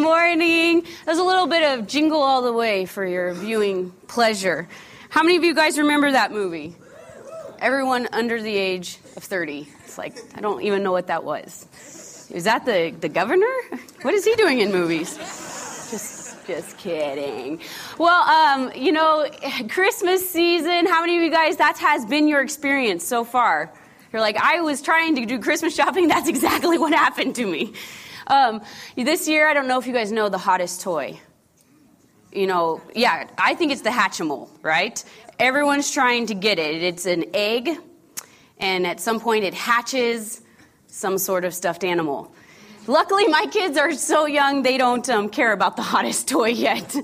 morning. There's a little bit of Jingle All the Way for your viewing pleasure. How many of you guys remember that movie? Everyone under the age of 30. It's like, I don't even know what that was. Is that the, the governor? What is he doing in movies? Just, just kidding. Well, um, you know, Christmas season, how many of you guys, that has been your experience so far? You're like, I was trying to do Christmas shopping. That's exactly what happened to me. Um, this year, I don't know if you guys know the hottest toy. You know, yeah, I think it's the Hatchimal, right? Everyone's trying to get it. It's an egg, and at some point it hatches some sort of stuffed animal. Luckily, my kids are so young, they don't um, care about the hottest toy yet.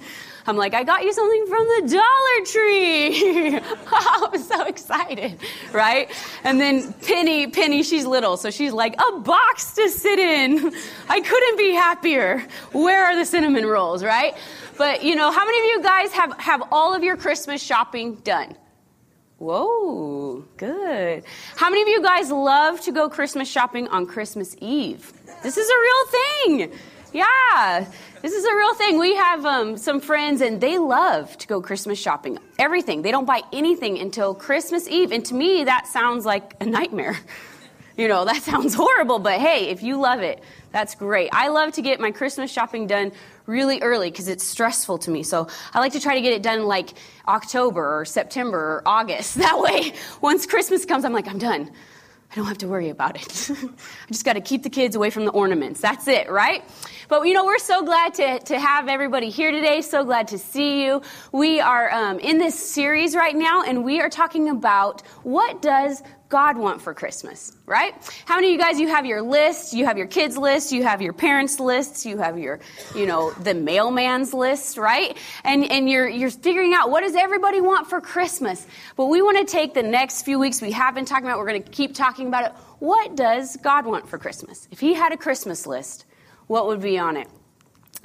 I'm like, I got you something from the Dollar Tree. I'm so excited, right? And then Penny, Penny, she's little, so she's like, a box to sit in. I couldn't be happier. Where are the cinnamon rolls, right? But you know, how many of you guys have, have all of your Christmas shopping done? Whoa, good. How many of you guys love to go Christmas shopping on Christmas Eve? This is a real thing. Yeah, this is a real thing. We have um, some friends, and they love to go Christmas shopping. Everything. They don't buy anything until Christmas Eve. And to me, that sounds like a nightmare. You know, that sounds horrible, but hey, if you love it, that's great. I love to get my Christmas shopping done really early because it's stressful to me. So I like to try to get it done like October or September or August. That way, once Christmas comes, I'm like, I'm done. I don't have to worry about it. I just got to keep the kids away from the ornaments. That's it, right? But you know, we're so glad to, to have everybody here today. So glad to see you. We are um, in this series right now, and we are talking about what does God want for Christmas, right? How many of you guys, you have your list, you have your kids' list, you have your parents' lists, you have your, you know, the mailman's list, right? And, and you're, you're figuring out what does everybody want for Christmas? But we want to take the next few weeks we have been talking about, we're going to keep talking about it. What does God want for Christmas? If He had a Christmas list, what would be on it?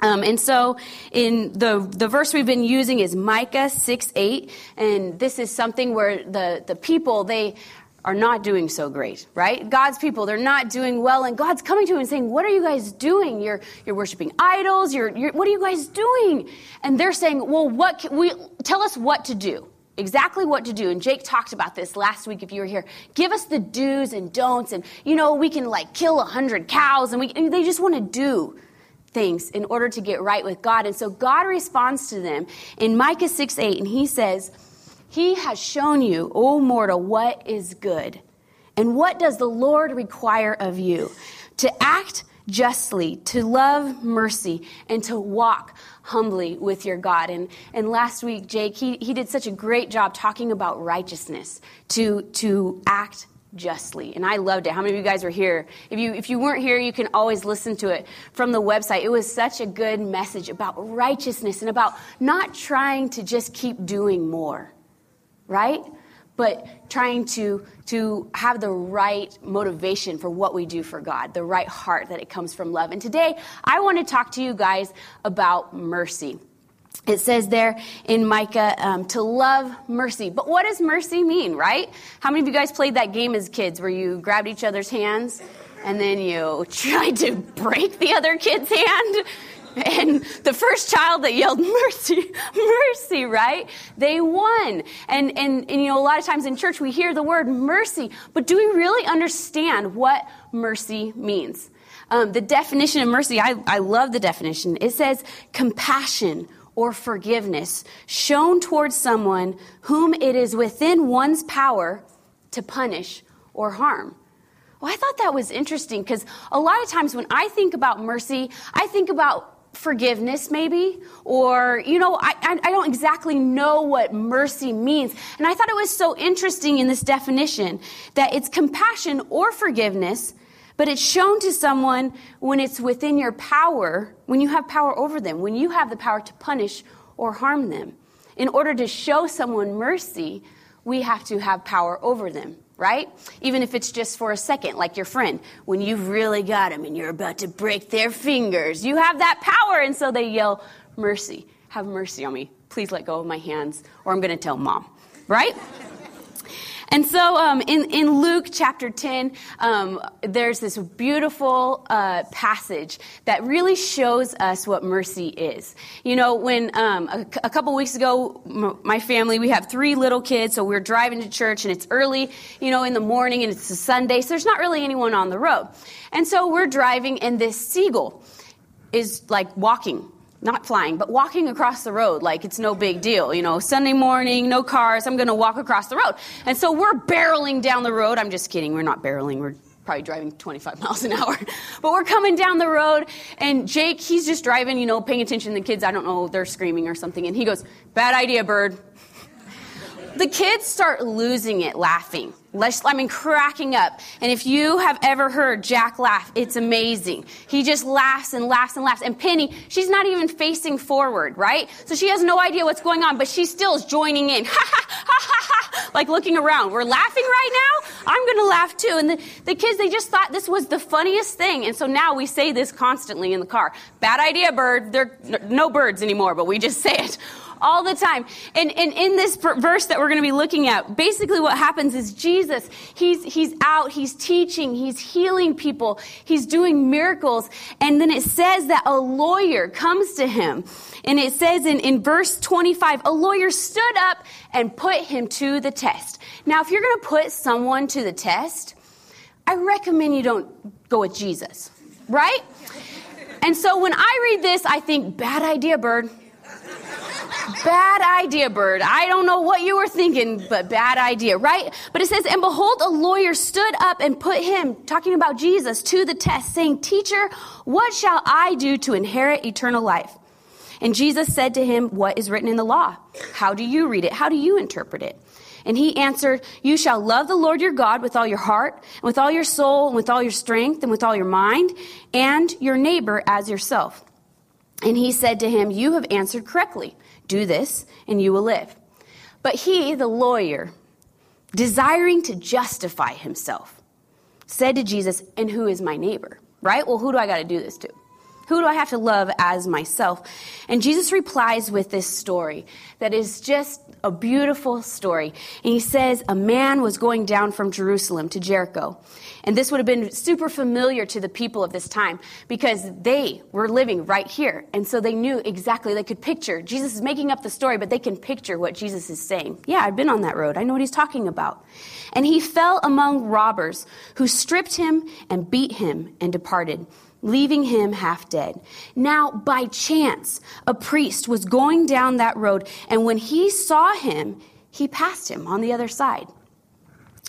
Um, and so, in the the verse we've been using is Micah six eight, and this is something where the the people they are not doing so great, right? God's people, they're not doing well, and God's coming to them and saying, What are you guys doing? You're, you're worshiping idols, you're, you're, what are you guys doing? And they're saying, Well, what can we, tell us what to do. Exactly what to do. And Jake talked about this last week if you were here. Give us the do's and don'ts, and you know, we can like kill a hundred cows, and we, and they just want to do things in order to get right with God. And so God responds to them in Micah 6 8, and he says, he has shown you, O mortal, what is good. And what does the Lord require of you? To act justly, to love mercy, and to walk humbly with your God. And, and last week, Jake, he, he did such a great job talking about righteousness, to, to act justly. And I loved it. How many of you guys were here? If you, if you weren't here, you can always listen to it from the website. It was such a good message about righteousness and about not trying to just keep doing more right? But trying to, to have the right motivation for what we do for God, the right heart that it comes from love. And today, I want to talk to you guys about mercy. It says there in Micah um, to love mercy. But what does mercy mean, right? How many of you guys played that game as kids where you grabbed each other's hands and then you tried to break the other kid's hand? And the first child that yelled mercy, mercy, right? They won. And, and, and, you know, a lot of times in church we hear the word mercy, but do we really understand what mercy means? Um, the definition of mercy, I, I love the definition. It says compassion or forgiveness shown towards someone whom it is within one's power to punish or harm. Well, I thought that was interesting because a lot of times when I think about mercy, I think about forgiveness, maybe, or, you know, I, I, don't exactly know what mercy means. And I thought it was so interesting in this definition that it's compassion or forgiveness, but it's shown to someone when it's within your power, when you have power over them, when you have the power to punish or harm them. In order to show someone mercy, we have to have power over them right? Even if it's just for a second, like your friend, when you've really got them and you're about to break their fingers, you have that power, and so they yell, Mercy, have mercy on me. Please let go of my hands, or I'm going to tell mom, right? And so um, in, in Luke chapter 10, um, there's this beautiful uh, passage that really shows us what mercy is. You know, when um, a, a, couple weeks ago, m- my family, we have three little kids, so we're driving to church and it's early, you know, in the morning and it's a Sunday, so there's not really anyone on the road. And so we're driving and this seagull is like walking not flying, but walking across the road like it's no big deal. You know, Sunday morning, no cars, I'm going to walk across the road. And so we're barreling down the road. I'm just kidding, we're not barreling, we're probably driving 25 miles an hour. But we're coming down the road, and Jake, he's just driving, you know, paying attention to the kids. I don't know, they're screaming or something. And he goes, Bad idea, bird. The kids start losing it laughing. I mean, cracking up. And if you have ever heard Jack laugh, it's amazing. He just laughs and laughs and laughs. And Penny, she's not even facing forward, right? So she has no idea what's going on, but she still is joining in. Ha ha ha ha ha! Like looking around. We're laughing right now? I'm going to laugh too. And the, the kids, they just thought this was the funniest thing. And so now we say this constantly in the car. Bad idea, bird. There are no birds anymore, but we just say it all the time. And, and in this verse that we're going to be looking at, basically what happens is Jesus, he's, he's out, he's teaching, he's healing people, he's doing miracles. And then it says that a lawyer comes to him. And it says in, in verse 25, a lawyer stood up and put him to the test. Now, if you're going to put someone to the test, I recommend you don't go with Jesus, right? And so when I read this, I think, bad idea, bird. Bad idea, Bird. I don't know what you were thinking, but bad idea, right? But it says, And behold, a lawyer stood up and put him, talking about Jesus, to the test, saying, Teacher, what shall I do to inherit eternal life? And Jesus said to him, What is written in the law? How do you read it? How do you interpret it? And he answered, You shall love the Lord your God with all your heart, and with all your soul, and with all your strength, and with all your mind, and your neighbor as yourself. And he said to him, You have answered correctly. Do this, and you will live. But he, the lawyer, desiring to justify himself, said to Jesus, And who is my neighbor? Right? Well, who do I got to do this to? Who do I have to love as myself? And Jesus replies with this story that is just a beautiful story. And he says, A man was going down from Jerusalem to Jericho. And this would have been super familiar to the people of this time because they were living right here. And so they knew exactly, they could picture. Jesus is making up the story, but they can picture what Jesus is saying. Yeah, I've been on that road. I know what he's talking about. And he fell among robbers who stripped him and beat him and departed leaving him half dead. Now, by chance, a priest was going down that road, and when he saw him, he passed him on the other side.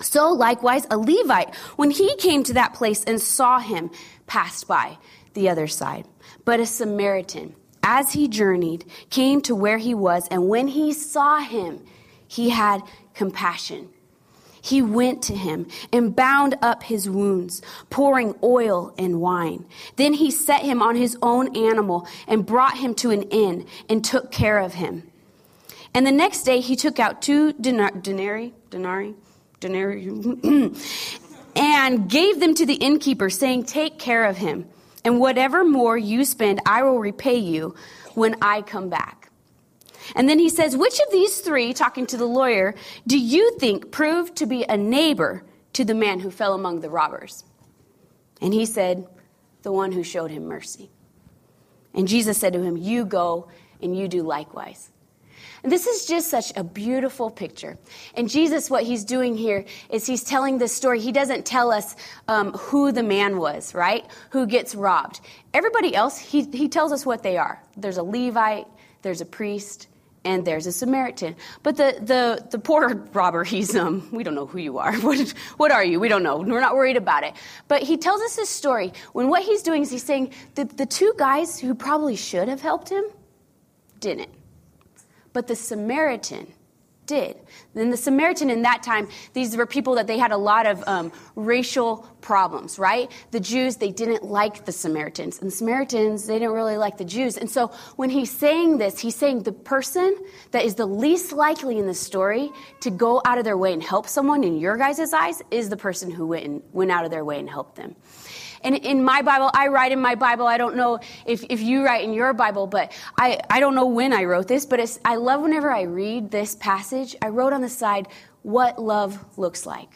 So, likewise, a Levite, when he came to that place and saw him, passed by the other side. But a Samaritan, as he journeyed, came to where he was, and when he saw him, he had compassion he went to him and bound up his wounds, pouring oil and wine. Then he set him on his own animal and brought him to an inn and took care of him. And the next day he took out two denarii, denarii, denarii, and gave them to the innkeeper, saying, Take care of him, and whatever more you spend, I will repay you when I come back. And then he says, Which of these three, talking to the lawyer, do you think proved to be a neighbor to the man who fell among the robbers? And he said, The one who showed him mercy. And Jesus said to him, You go and you do likewise. And this is just such a beautiful picture. And Jesus, what he's doing here is he's telling this story. He doesn't tell us um, who the man was, right? Who gets robbed. Everybody else, he, he tells us what they are. There's a Levite, there's a priest, and there's a Samaritan. But the, the, the poor robber, he's, um, we don't know who you are. What, what are you? We don't know. We're not worried about it. But he tells us this story when what he's doing is he's saying the, the two guys who probably should have helped him didn't. But the Samaritan did. Then the Samaritan in that time, these were people that they had a lot of um, racial problems, right? The Jews, they didn't like the Samaritans. And the Samaritans, they didn't really like the Jews. And so when he's saying this, he's saying the person that is the least likely in the story to go out of their way and help someone in your guys' eyes is the person who went, and, went out of their way and helped them. And in my Bible, I write in my Bible. I don't know if, if you write in your Bible, but I, I don't know when I wrote this, but I love whenever I read this passage. I wrote on the side what love looks like.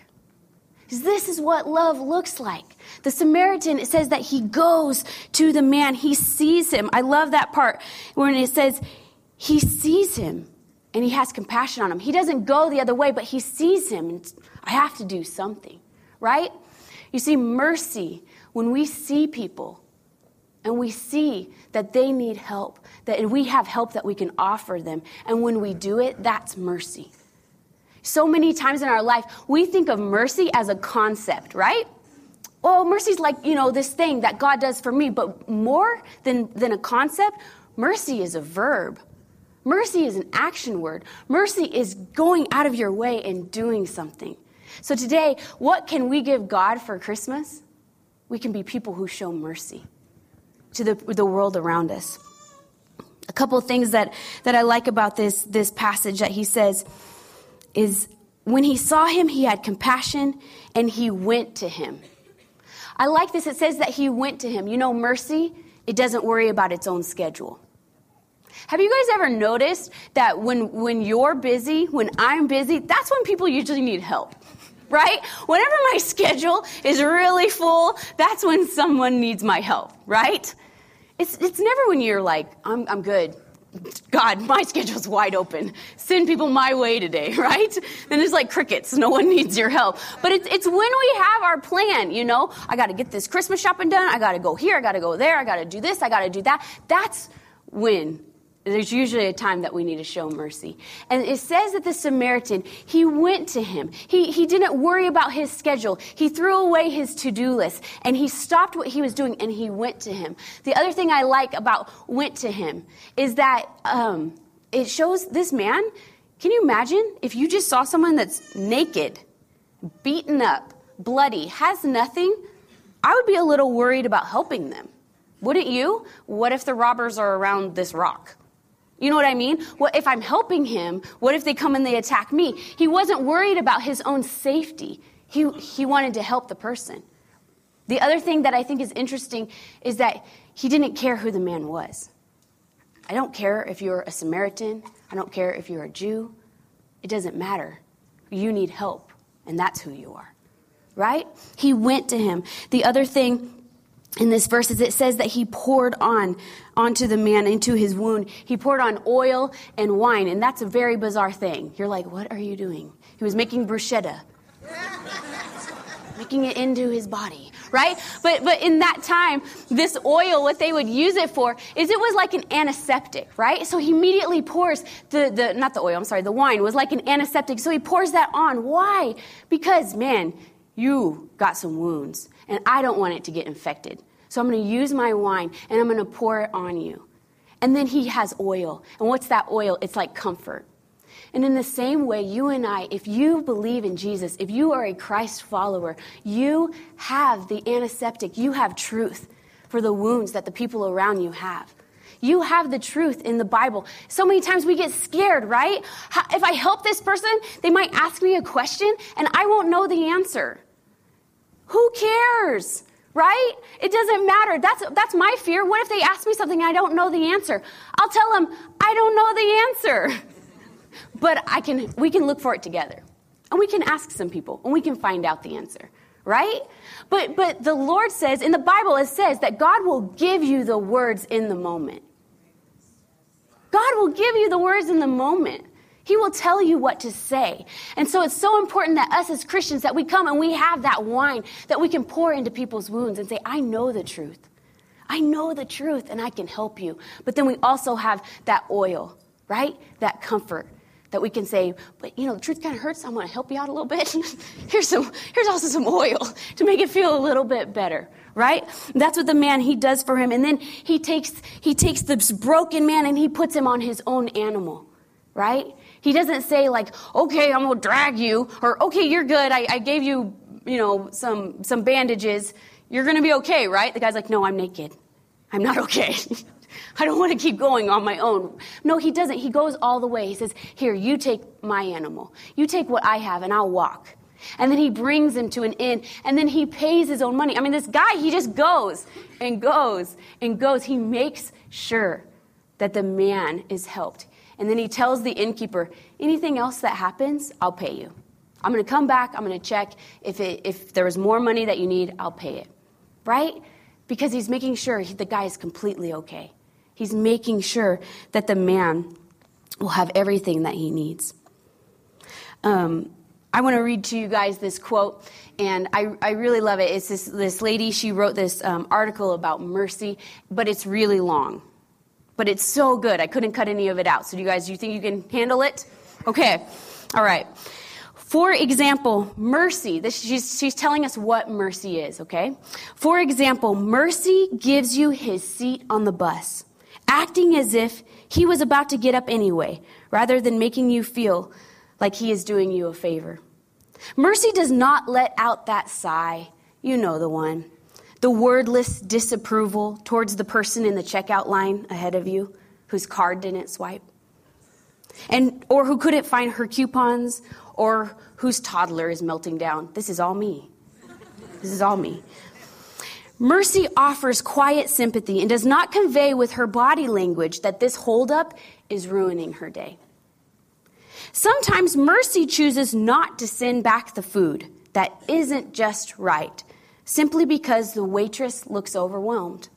This is what love looks like. The Samaritan, it says that he goes to the man, he sees him. I love that part when it says he sees him and he has compassion on him. He doesn't go the other way, but he sees him. And I have to do something, right? You see, mercy, when we see people and we see that they need help, that we have help that we can offer them, and when we do it, that's mercy. So many times in our life, we think of mercy as a concept, right? Well, mercy's like, you know, this thing that God does for me, but more than, than a concept, mercy is a verb. Mercy is an action word. Mercy is going out of your way and doing something. So today, what can we give God for Christmas? We can be people who show mercy to the, the world around us. A couple things that, that I like about this, this passage that he says is when he saw him, he had compassion and he went to him. I like this. It says that he went to him. You know, mercy, it doesn't worry about its own schedule. Have you guys ever noticed that when, when you're busy, when I'm busy, that's when people usually need help? Right? Whenever my schedule is really full, that's when someone needs my help, right? It's, it's never when you're like, I'm, I'm good. God, my schedule's wide open. Send people my way today, right? Then it's like crickets. No one needs your help. But it's, it's when we have our plan, you know, I got to get this Christmas shopping done. I got to go here. I got to go there. I got to do this. I got to do that. That's when there's usually a time that we need to show mercy. And it says that the Samaritan, he went to him. He, he didn't worry about his schedule. He threw away his to do list and he stopped what he was doing and he went to him. The other thing I like about went to him is that um, it shows this man. Can you imagine if you just saw someone that's naked, beaten up, bloody, has nothing? I would be a little worried about helping them. Wouldn't you? What if the robbers are around this rock? You know what I mean? What if I'm helping him? What if they come and they attack me? He wasn't worried about his own safety. He, he wanted to help the person. The other thing that I think is interesting is that he didn't care who the man was. I don't care if you're a Samaritan, I don't care if you're a Jew. It doesn't matter. You need help, and that's who you are. Right? He went to him. The other thing in this verse is it says that he poured on onto the man into his wound. He poured on oil and wine and that's a very bizarre thing. You're like what are you doing? He was making bruschetta. Making it into his body right? But but in that time this oil what they would use it for is it was like an antiseptic right? So he immediately pours the the not the oil i'm sorry the wine was like an antiseptic. So he pours that on. Why? Because man you got some wounds and I don't want it to get infected. So I'm going to use my wine and I'm going to pour it on you. And then he has oil. And what's that oil? It's like comfort. And in the same way, you and I, if you believe in Jesus, if you are a Christ follower, you have the antiseptic, you have truth for the wounds that the people around you have. You have the truth in the Bible. So many times we get scared, right? If I help this person, they might ask me a question and I won't know the answer. Who cares? Right? It doesn't matter. That's, that's my fear. What if they ask me something I don't know the answer? I'll tell them, I don't know the answer. but I can, we can look for it together. And we can ask some people and we can find out the answer. Right? But, but the Lord says, in the Bible, it says that God will give you the words in the moment. God will give you the words in the moment. He will tell you what to say. And so it's so important that us as Christians that we come and we have that wine that we can pour into people's wounds and say, I know the truth. I know the truth and I can help you. But then we also have that oil, right? That comfort that we can say, but you know, the truth kind of hurts. I'm going to help you out a little bit. here's some, here's also some oil to make it feel a little bit better, right? That's what the man he does for him. And then he takes, he takes this broken man and he puts him on his own animal, right? He doesn't say like, okay, I'm gonna drag you, or okay, you're good. I, I gave you, you know, some some bandages. You're gonna be okay, right? The guy's like, no, I'm naked. I'm not okay. I don't want to keep going on my own. No, he doesn't. He goes all the way. He says, Here, you take my animal. You take what I have, and I'll walk. And then he brings him to an inn, and then he pays his own money. I mean, this guy, he just goes and goes and goes. He makes sure that the man is helped. And then he tells the innkeeper, anything else that happens, I'll pay you. I'm going to come back, I'm going to check. If, it, if there is more money that you need, I'll pay it. Right? Because he's making sure he, the guy is completely okay. He's making sure that the man will have everything that he needs. Um, I want to read to you guys this quote, and I, I really love it. It's this, this lady, she wrote this um, article about mercy, but it's really long. But it's so good. I couldn't cut any of it out. So, do you guys, do you think you can handle it? Okay. All right. For example, mercy. This, she's, she's telling us what mercy is, okay? For example, mercy gives you his seat on the bus acting as if he was about to get up anyway, rather than making you feel like he is doing you a favor. Mercy does not let out that sigh. You know the one. The wordless disapproval towards the person in the checkout line ahead of you whose card didn't swipe. And or who couldn't find her coupons or whose toddler is melting down. This is all me. This is all me. Mercy offers quiet sympathy and does not convey with her body language that this holdup is ruining her day. Sometimes mercy chooses not to send back the food that isn't just right, simply because the waitress looks overwhelmed.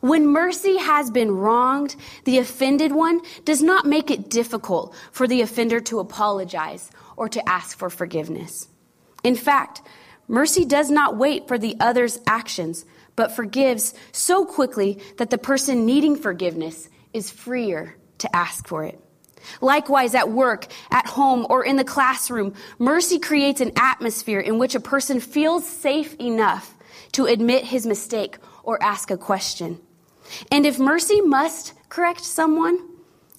When mercy has been wronged, the offended one does not make it difficult for the offender to apologize or to ask for forgiveness. In fact, Mercy does not wait for the other's actions, but forgives so quickly that the person needing forgiveness is freer to ask for it. Likewise, at work, at home, or in the classroom, mercy creates an atmosphere in which a person feels safe enough to admit his mistake or ask a question. And if mercy must correct someone,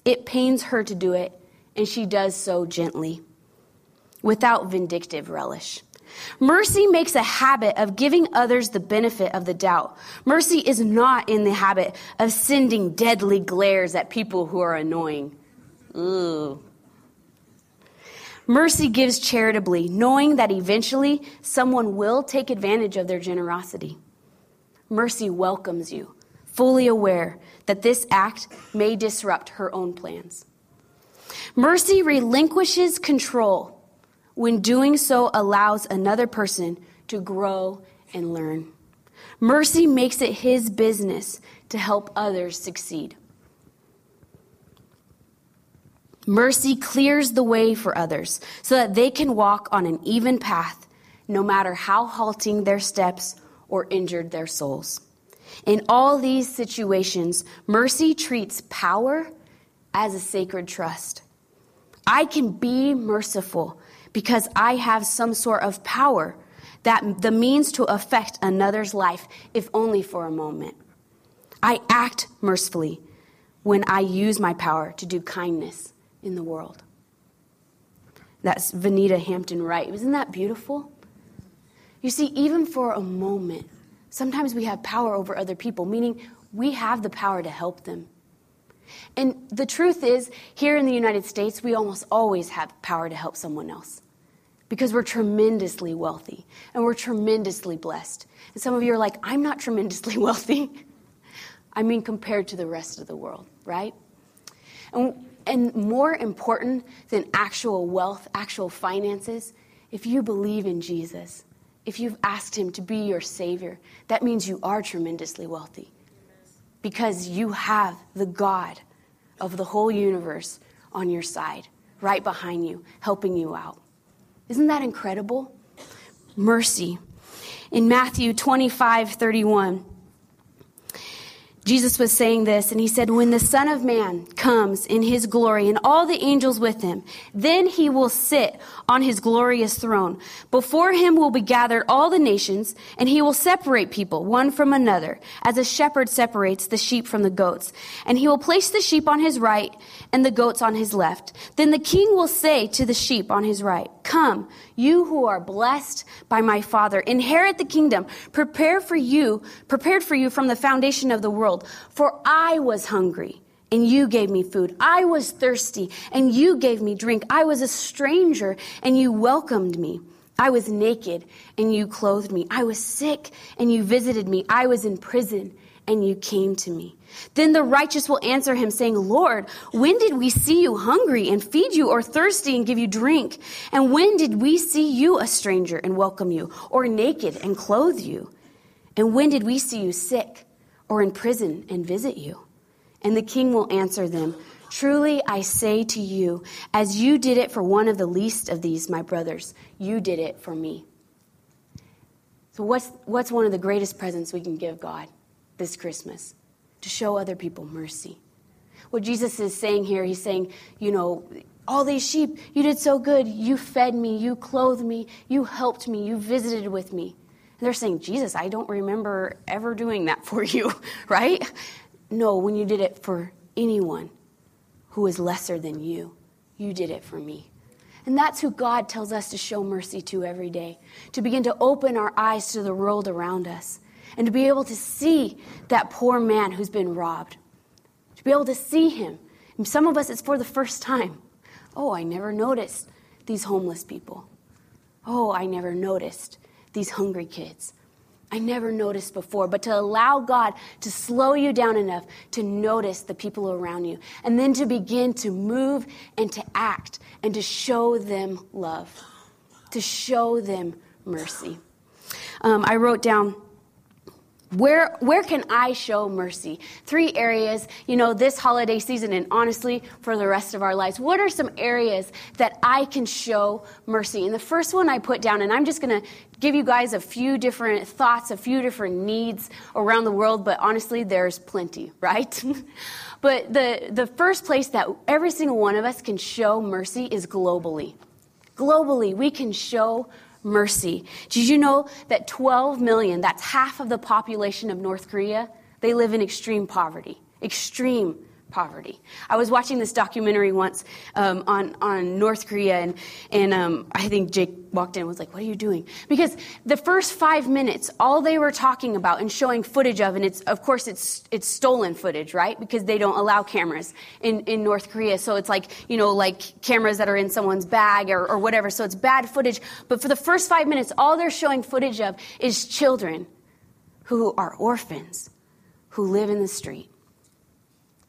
it pains her to do it, and she does so gently, without vindictive relish. Mercy makes a habit of giving others the benefit of the doubt. Mercy is not in the habit of sending deadly glares at people who are annoying. Ooh. Mercy gives charitably, knowing that eventually someone will take advantage of their generosity. Mercy welcomes you, fully aware that this act may disrupt her own plans. Mercy relinquishes control when doing so allows another person to grow and learn. Mercy makes it his business to help others succeed. Mercy clears the way for others so that they can walk on an even path, no matter how halting their steps or injured their souls. In all these situations, mercy treats power as a sacred trust. I can be merciful because I have some sort of power that the means to affect another's life, if only for a moment. I act mercifully when I use my power to do kindness in the world. That's Vinita Hampton Wright. Isn't that beautiful? You see, even for a moment, sometimes we have power over other people, meaning we have the power to help them. And the truth is, here in the United States, we almost always have power to help someone else because we're tremendously wealthy and we're tremendously blessed. And some of you are like, I'm not tremendously wealthy. I mean, compared to the rest of the world, right? And, and more important than actual wealth, actual finances, if you believe in Jesus, if you've asked Him to be your Savior, that means you are tremendously wealthy because you have the God of the whole universe on your side, right behind you, helping you out. Isn't that incredible? Mercy. In Matthew 25 31, Jesus was saying this, and he said, When the Son of Man comes in his glory and all the angels with him, then he will sit on his glorious throne. Before him will be gathered all the nations, and he will separate people one from another, as a shepherd separates the sheep from the goats. And he will place the sheep on his right and the goats on his left. Then the king will say to the sheep on his right, Come, you who are blessed by my Father, inherit the kingdom, prepare for you, prepared for you from the foundation of the world. For I was hungry, and you gave me food. I was thirsty, and you gave me drink. I was a stranger, and you welcomed me. I was naked and you clothed me. I was sick and you visited me. I was in prison and you came to me. Then the righteous will answer him, saying, Lord, when did we see you hungry and feed you, or thirsty and give you drink? And when did we see you a stranger and welcome you, or naked and clothe you? And when did we see you sick or in prison and visit you? And the king will answer them, Truly I say to you, as you did it for one of the least of these, my brothers, you did it for me. So, what's, what's one of the greatest presents we can give God this Christmas? To show other people mercy. What Jesus is saying here, he's saying, you know, all these sheep, you did so good. You fed me, you clothed me, you helped me, you visited with me. And they're saying, Jesus, I don't remember ever doing that for you, right? No, when you did it for anyone who is lesser than you. You did it for me. And that's who God tells us to show mercy to every day, to begin to open our eyes to the world around us, and to be able to see that poor man who's been robbed, to be able to see him. And some of us, it's for the first time. Oh, I never noticed these homeless people. Oh, I never noticed these hungry kids. I never noticed before, but to allow God to slow you down enough to notice the people around you, and then to begin to move and to act and to show them love, to show them mercy. Um, I wrote down where, where can I show mercy? Three areas, you know, this holiday season and honestly for the rest of our lives. What are some areas that I can show mercy? And the first one I put down, and I'm just going to give you guys a few different thoughts, a few different needs around the world, but honestly, there's plenty, right? but the, the first place that every single one of us can show mercy is globally. Globally, we can show mercy. Did you know that 12 million, that's half of the population of North Korea, they live in extreme poverty? Extreme poverty. I was watching this documentary once um, on, on North Korea, and, and um, I think Jake walked in and was like, What are you doing? Because the first five minutes, all they were talking about and showing footage of, and it's, of course, it's, it's stolen footage, right? Because they don't allow cameras in, in North Korea. So it's like, you know, like cameras that are in someone's bag or, or whatever. So it's bad footage. But for the first five minutes, all they're showing footage of is children who are orphans who live in the street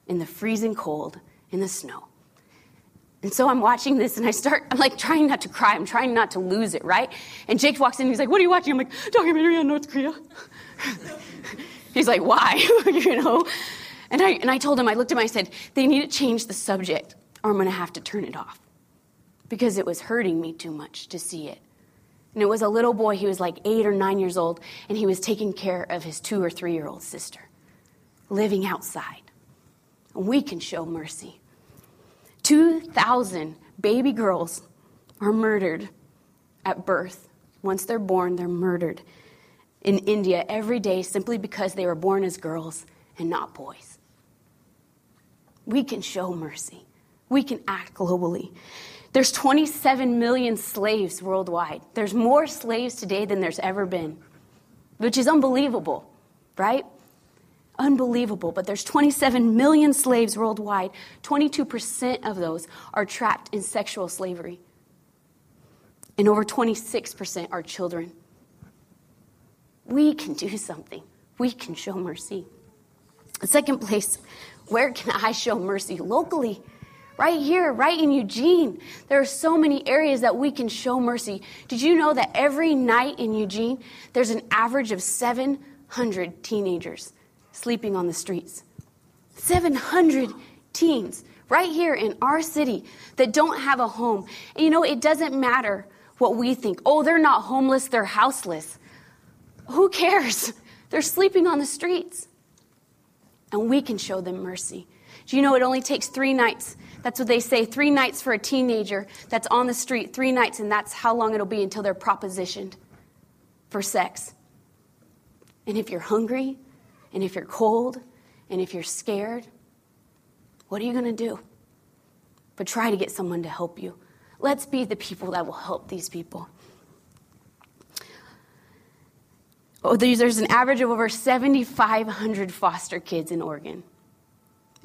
in the freezing cold, in the snow. And so I'm watching this and I start, I'm like trying not to cry. I'm trying not to lose it, right? And Jake walks in and he's like, What are you watching? I'm like, Documentary on North Korea. he's like, Why? you know? And I, and I told him, I looked at him, I said, They need to change the subject or I'm going to have to turn it off because it was hurting me too much to see it. And it was a little boy, he was like eight or nine years old, and he was taking care of his two or three year old sister, living outside we can show mercy. 2,000 baby girls are murdered at birth. Once they're born, they're murdered in India every day simply because they were born as girls and not boys. We can show mercy. We can act globally. There's 27 million slaves worldwide. There's more slaves today than there's ever been, which is unbelievable, right? Unbelievable, but there's 27 million slaves worldwide. 22% of those are trapped in sexual slavery. And over 26% are children. We can do something. We can show mercy. The second place, where can I show mercy? Locally, right here, right in Eugene. There are so many areas that we can show mercy. Did you know that every night in Eugene, there's an average of 700 teenagers sleeping on the streets. 700 teens right here in our city that don't have a home. And you know, it doesn't matter what we think. Oh, they're not homeless, they're houseless. Who cares? They're sleeping on the streets. And we can show them mercy. Do you know it only takes three nights? That's what they say three nights for a teenager that's on the street, three nights, and that's how long it'll be until they're propositioned for sex. And if you're hungry, and if you're cold and if you're scared, what are you going to do? But try to get someone to help you. Let's be the people that will help these people. Oh, there's an average of over 7,500 foster kids in Oregon,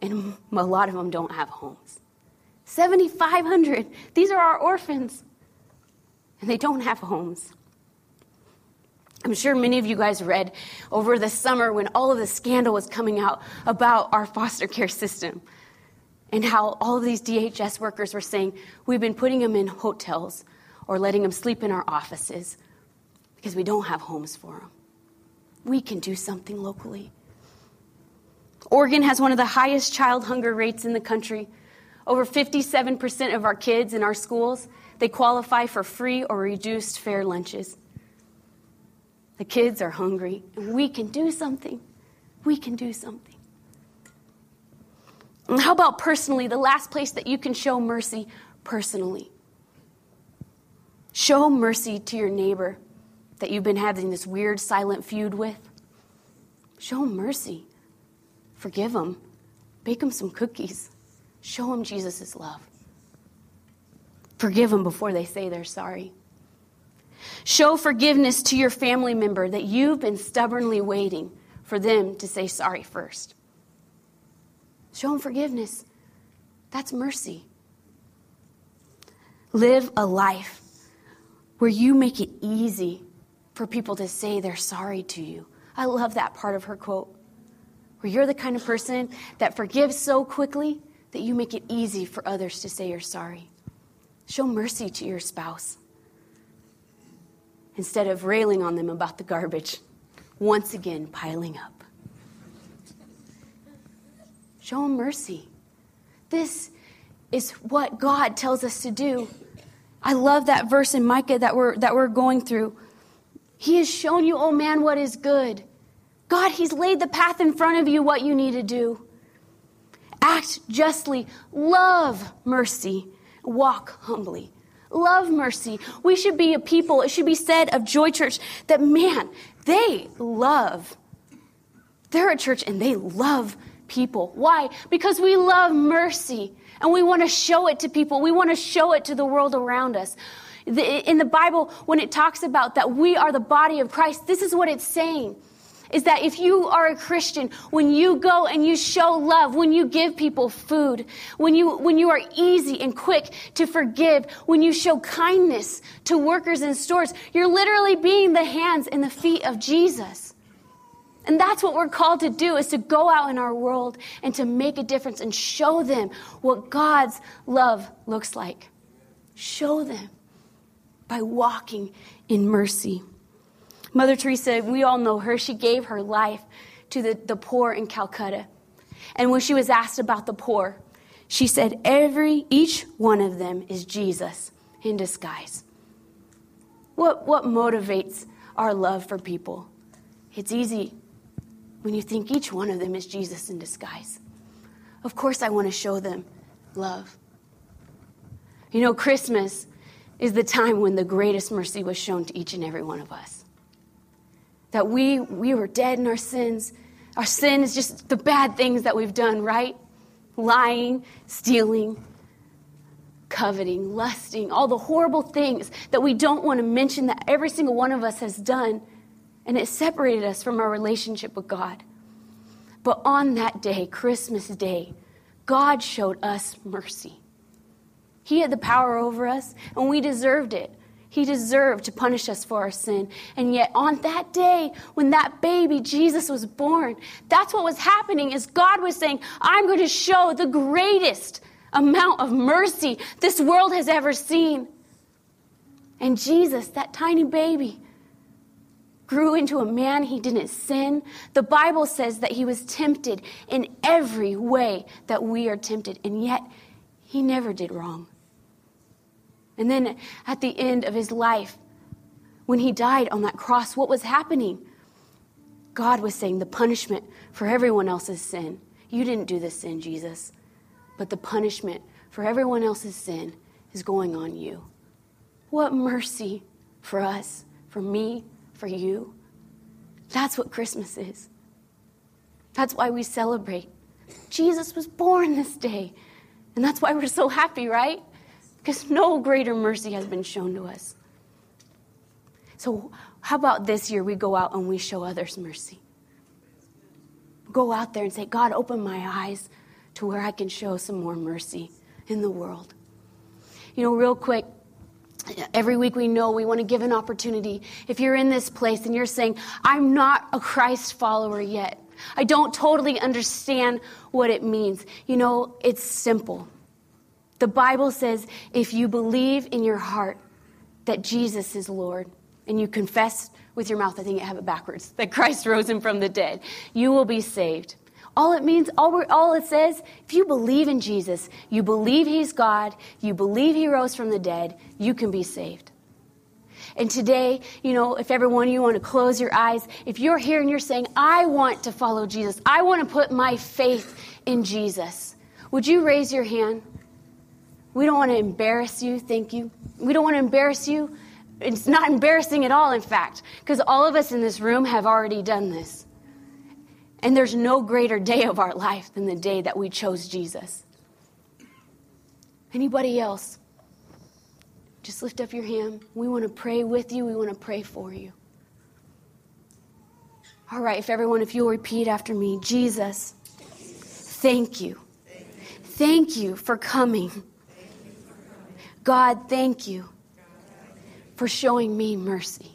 and a lot of them don't have homes. 7,500. These are our orphans. and they don't have homes. I'm sure many of you guys read over the summer when all of the scandal was coming out about our foster care system and how all of these DHS workers were saying, We've been putting them in hotels or letting them sleep in our offices because we don't have homes for them. We can do something locally. Oregon has one of the highest child hunger rates in the country. Over 57% of our kids in our schools, they qualify for free or reduced fare lunches. The kids are hungry, and we can do something. We can do something. And how about personally, the last place that you can show mercy personally? Show mercy to your neighbor that you've been having this weird silent feud with. Show mercy. Forgive them. Bake them some cookies. Show them Jesus' love. Forgive them before they say they're sorry. Show forgiveness to your family member that you've been stubbornly waiting for them to say sorry first. Show them forgiveness. That's mercy. Live a life where you make it easy for people to say they're sorry to you. I love that part of her quote. Where you're the kind of person that forgives so quickly that you make it easy for others to say you're sorry. Show mercy to your spouse instead of railing on them about the garbage, once again piling up. Show them mercy. This is what God tells us to do. I love that verse in Micah that we're, that we're going through. He has shown you, oh man, what is good. God, He's laid the path in front of you, what you need to do. Act justly, love mercy, walk humbly. Love mercy. We should be a people, it should be said of Joy Church that, man, they love. They're a church and they love people. Why? Because we love mercy and we want to show it to people. We want to show it to the world around us. In the Bible, when it talks about that we are the body of Christ, this is what it's saying is that if you are a Christian, when you go and you show love, when you give people food, when you, when you are easy and quick to forgive, when you show kindness to workers in stores, you're literally being the hands and the feet of Jesus. And that's what we're called to do is to go out in our world and to make a difference and show them what God's love looks like. Show them by walking in mercy. Mother Teresa, we all know her, she gave her life to the, the poor in Calcutta. And when she was asked about the poor, she said, Every, each one of them is Jesus in disguise. What, what motivates our love for people? It's easy when you think each one of them is Jesus in disguise. Of course, I want to show them love. You know, Christmas is the time when the greatest mercy was shown to each and every one of us that we, we were dead in our sins. Our sin is just the bad things that we've done, right? Lying, stealing, coveting, lusting, all the horrible things that we don't want to mention that every single one of us has done. And it separated us from our relationship with God. But on that day, Christmas Day, God showed us mercy. He had the power over us, and we deserved it. He deserved to punish us for our sin. And yet on that day when that baby Jesus was born, that's what was happening is God was saying, I'm going to show the greatest amount of mercy this world has ever seen. And Jesus, that tiny baby, grew into a man he didn't sin. The Bible says that he was tempted in every way that we are tempted, and yet he never did wrong. And then at the end of his life, when he died on that cross, what was happening? God was saying the punishment for everyone else's sin. You didn't do this sin, Jesus, but the punishment for everyone else's sin is going on you. What mercy for us, for me, for you. That's what Christmas is. That's why we celebrate. Jesus was born this day. And that's why we're so happy, right? Because no greater mercy has been shown to us. So, how about this year we go out and we show others mercy? Go out there and say, God, open my eyes to where I can show some more mercy in the world. You know, real quick, Every week we know we want to give an opportunity. If you're in this place and you're saying, I'm not a Christ follower yet, I don't totally understand what it means. You know, it's simple. The Bible says if you believe in your heart that Jesus is Lord and you confess with your mouth, I think I have it backwards, that Christ rose him from the dead, you will be saved. All it means, all, all it says, if you believe in Jesus, you believe he's God, you believe he rose from the dead, you can be saved. And today, you know, if every one of you want to close your eyes, if you're here and you're saying, I want to follow Jesus, I want to put my faith in Jesus, would you raise your hand? We don't want to embarrass you, thank you. We don't want to embarrass you. It's not embarrassing at all, in fact, because all of us in this room have already done this. And there's no greater day of our life than the day that we chose Jesus. Anybody else? Just lift up your hand. We want to pray with you. We want to pray for you. All right, if everyone, if you'll repeat after me Jesus, thank you. Thank you for coming. God, thank you for showing me mercy,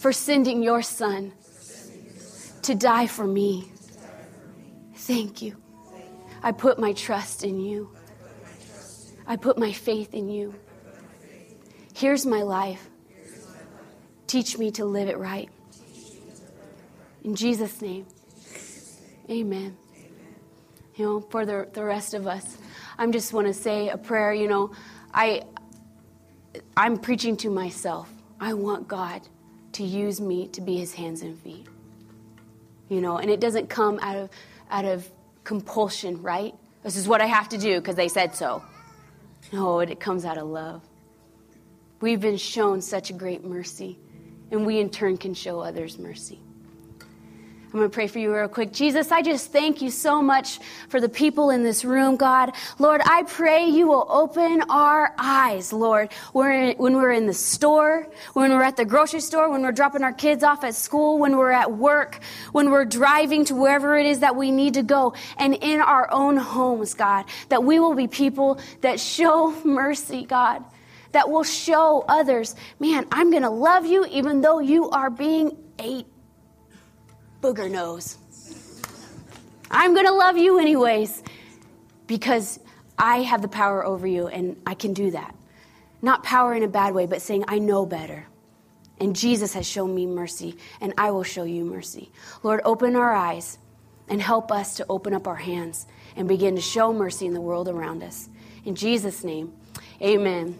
for sending your son to die for me. Thank you. I put my trust in you. I put my faith in you. Here's my life. Teach me to live it right. In Jesus' name, amen. You know, for the, the rest of us, I just want to say a prayer. You know, I, I'm preaching to myself. I want God to use me to be his hands and feet you know, and it doesn't come out of, out of compulsion, right? This is what I have to do because they said so. No, it comes out of love. We've been shown such great mercy, and we in turn can show others mercy. I'm going to pray for you real quick. Jesus, I just thank you so much for the people in this room, God. Lord, I pray you will open our eyes, Lord, when we're in the store, when we're at the grocery store, when we're dropping our kids off at school, when we're at work, when we're driving to wherever it is that we need to go, and in our own homes, God, that we will be people that show mercy, God that will show others, man, I'm going to love you even though you are being a booger nose. I'm going to love you anyways because I have the power over you and I can do that. Not power in a bad way, but saying, I know better. And Jesus has shown me mercy, and I will show you mercy. Lord, open our eyes and help us to open up our hands and begin to show mercy in the world around us. In Jesus' name, amen.